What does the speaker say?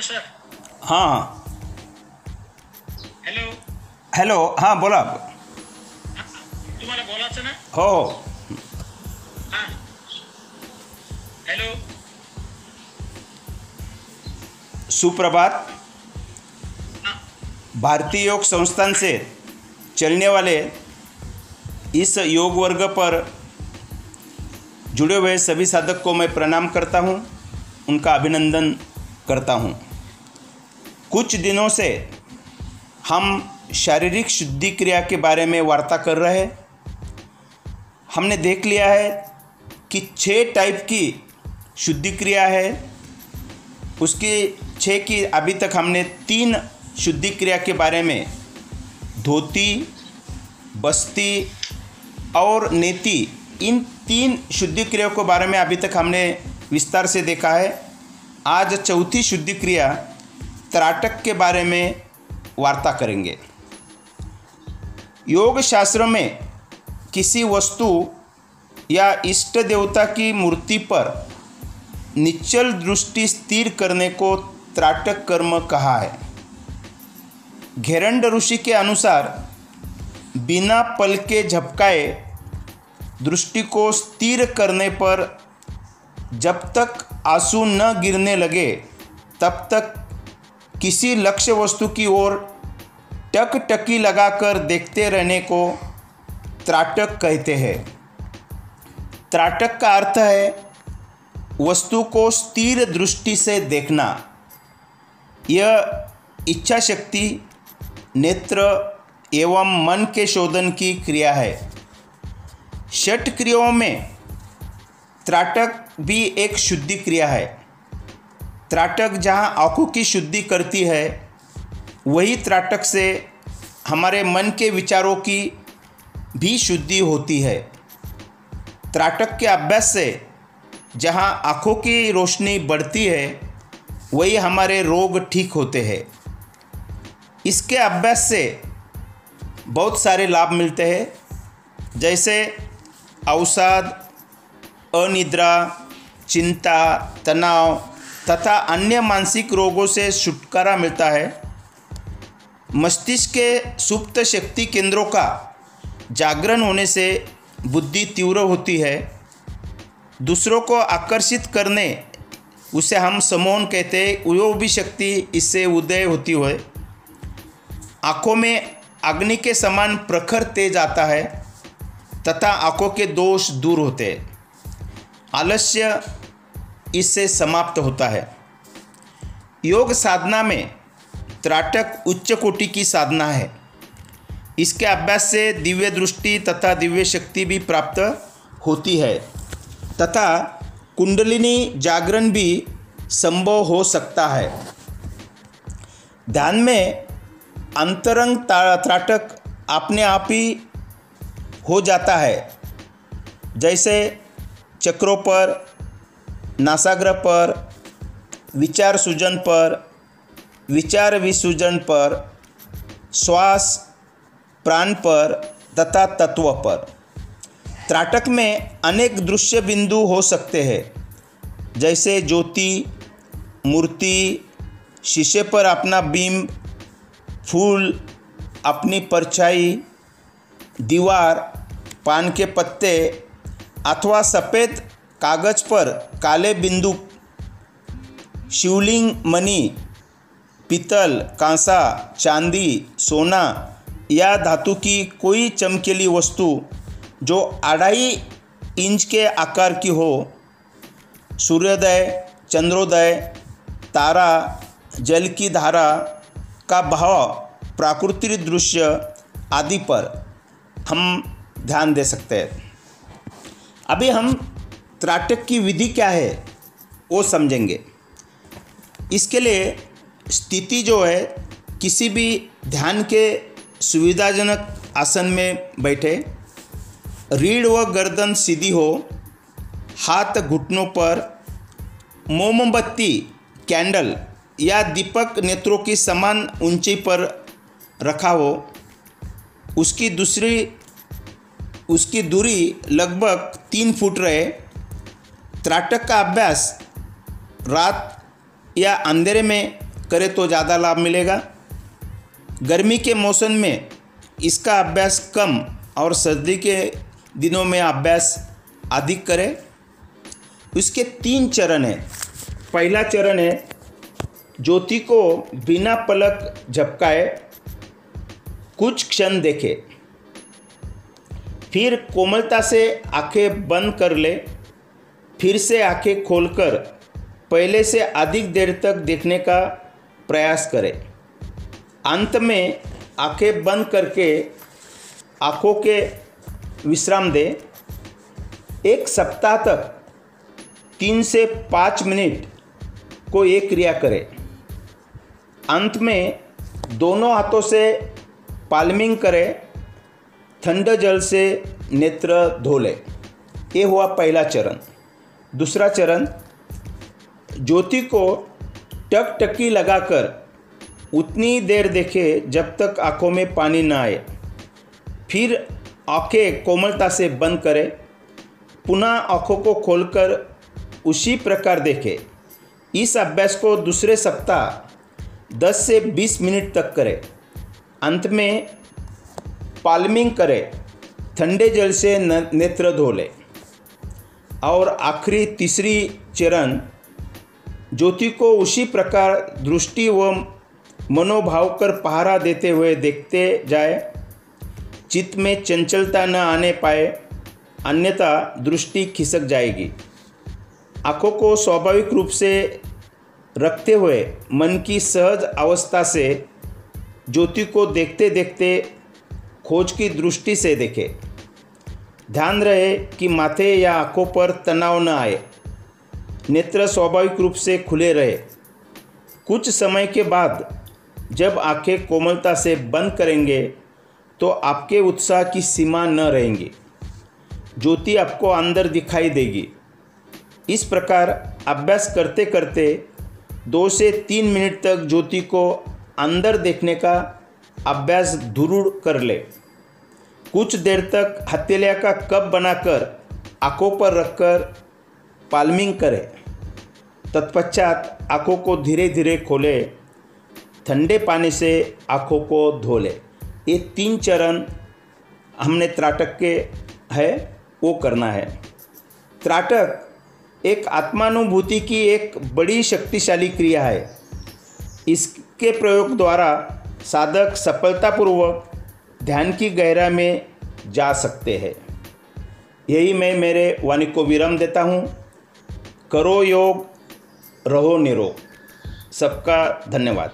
Sir. हाँ। हाँ hello. Hello हाँ बोला। तुम्हाला बोलायचं ना? हो। हो। हाँ हॅलो। सुप्रभात। हाँ। भारतीय योग संस्थान से चलने वाले इस योग वर्ग पर जुड़े हुए सभी साधक को मैं प्रणाम करता हूँ उनका अभिनंदन करता हूँ। कुछ दिनों से हम शारीरिक शुद्धि क्रिया के बारे में वार्ता कर रहे हैं। हमने देख लिया है कि छः टाइप की शुद्धि क्रिया है। उसकी छः की अभी तक हमने तीन शुद्धि क्रिया के बारे में धोती, बस्ती और नेति, इन तीन शुद्धि क्रिया के बारे में अभी तक हमने विस्तार से देखा है। आज चौथी शुद्धि क्रिया त्राटक के बारे में वार्ता करेंगे। योग शास्त्र में किसी वस्तु या इष्ट देवता की मूर्ति पर निश्चल दृष्टि स्थिर करने को त्राटक कर्म कहा है। घेरंड ऋषि के अनुसार बिना पल के झपकाए दृष्टि को स्थिर करने पर जब तक आँसू न गिरने लगे, तब तक किसी लक्ष्य वस्तु की ओर टक टकी लगाकर देखते रहने को त्राटक कहते हैं। त्राटक का अर्थ है वस्तु को स्थिर दृष्टि से देखना। यह इच्छा शक्ति नेत्र एवं मन के शोधन की क्रिया है। षट क्रियाओं में त्राटक भी एक शुद्धि क्रिया है। त्राटक जहाँ आँखों की शुद्धि करती है, वही त्राटक से हमारे मन के विचारों की भी शुद्धि होती है। त्राटक के अभ्यास से जहाँ आँखों की रोशनी बढ़ती है, वही हमारे रोग ठीक होते हैं। इसके अभ्यास से बहुत सारे लाभ मिलते हैं, जैसे अवसाद अनिद्रा, चिंता, तनाव तथा अन्य मानसिक रोगों से छुटकारा मिलता है। मस्तिष्क के सुप्त शक्ति केंद्रों का जागरण होने से बुद्धि तीव्र होती है। दूसरों को आकर्षित करने, उसे हम समोहन कहते हैं वो भी शक्ति इससे उदय होती है। आँखों में अग्नि के समान प्रखर तेज आता है तथा आँखों के दोष दूर होते हैं। आलस्य इससे समाप्त होता है। योग साधना में त्राटक उच्च कोटि की साधना है। इसके अभ्यास से दिव्य दृष्टि तथा दिव्य शक्ति भी प्राप्त होती है। तथा कुंडलिनी जागरण भी संभव हो सकता है। ध्यान में अंतरंग त्राटक अपने आप ही हो जाता है। जैसे चक्रों पर नासाग्र पर, विचार सूजन पर, विचार विसूजन पर, श्वास प्राण पर, तथा तत्व पर। त्राटक में अनेक दृश्य बिंदु हो सकते हैं, जैसे ज्योति, मूर्ति, शीशे पर अपना बिंब फूल, अपनी परछाई, दीवार, पान के पत्ते, अथवा सफ़ेद कागज़ पर काले बिंदु, शिवलिंग, मणि, पीतल, कांसा, चांदी, सोना या धातु की कोई चमकीली वस्तु जो अढ़ाई इंच के आकार की हो। सूर्योदय, चंद्रोदय, तारा, जल की धारा का भाव प्राकृतिक दृश्य आदि पर हम ध्यान दे सकते हैं। अभी हम त्राटक की विधि क्या है, वो समझेंगे। इसके लिए स्थिति जो है, किसी भी ध्यान के सुविधाजनक आसन में बैठे, रीढ़ व गर्दन सीधी हो, हाथ घुटनों पर मोमबत्ती, कैंडल या दीपक नेत्रों की समान ऊंचाई पर रखा हो, उसकी दूसरी, उसकी दूरी लगभग तीन फुट रहे त्राटक का अभ्यास रात या अंधेरे में करें तो ज़्यादा लाभ मिलेगा। गर्मी के मौसम में इसका अभ्यास कम और सर्दी के दिनों में अभ्यास अधिक करें। इसके तीन चरण हैं। पहला चरण है, ज्योति को बिना पलक झपकाए कुछ क्षण देखे। फिर कोमलता से आँखें बंद कर ले। फिर से आँखें खोलकर पहले से अधिक देर तक देखने का प्रयास करें। अंत में आँखें बंद करके आँखों के विश्राम दें। एक सप्ताह तक तीन से पाँच मिनट को एक क्रिया करें। अंत में दोनों हाथों से पाल्मिंग करें। ठंडे जल से नेत्र धो लें। ये हुआ पहला चरण। दूसरा चरण, ज्योति को टकटकी लगाकर उतनी देर देखे जब तक आँखों में पानी ना आए। फिर आँखें कोमलता से बंद करें, पुनः आँखों को खोलकर उसी प्रकार देखें। इस अभ्यास को दूसरे सप्ताह 10 से 20 मिनट तक करें। अंत में पाल्मिंग करें, ठंडे जल से नेत्र धो लें। और आखिरी तीसरी चरण, ज्योति को उसी प्रकार दृष्टि व मनोभाव कर पहारा देते हुए देखते जाए। चित्त में चंचलता न आने पाए, अन्यथा दृष्टि खिसक जाएगी। आँखों को स्वाभाविक रूप से रखते हुए मन की सहज अवस्था से ज्योति को देखते देखते खोज की दृष्टि से देखें। ध्यान रहे कि माथे या आँखों पर तनाव न आए। नेत्र स्वाभाविक रूप से खुले रहे। कुछ समय के बाद जब आँखें कोमलता से बंद करेंगे तो आपके उत्साह की सीमा न रहेंगी। ज्योति आपको अंदर दिखाई देगी। इस प्रकार अभ्यास करते करते दो से तीन मिनट तक ज्योति को अंदर देखने का अभ्यास दृढ़ कर ले। कुछ देर तक हथेलिया का कप बनाकर आँखों पर रखकर पाल्मिंग करें। तत्पश्चात आँखों को धीरे धीरे खोले, ठंडे पानी से आँखों को धो ले ये तीन चरण हमने त्राटक के है, वो करना है। त्राटक एक आत्मानुभूति की एक बड़ी शक्तिशाली क्रिया है। इसके प्रयोग द्वारा साधक सफलतापूर्वक ध्यान की गहरा में जा सकते हैं। यही मैं मेरे वाणी को विराम देता हूँ। करो योग, रहो निरोग। सबका धन्यवाद।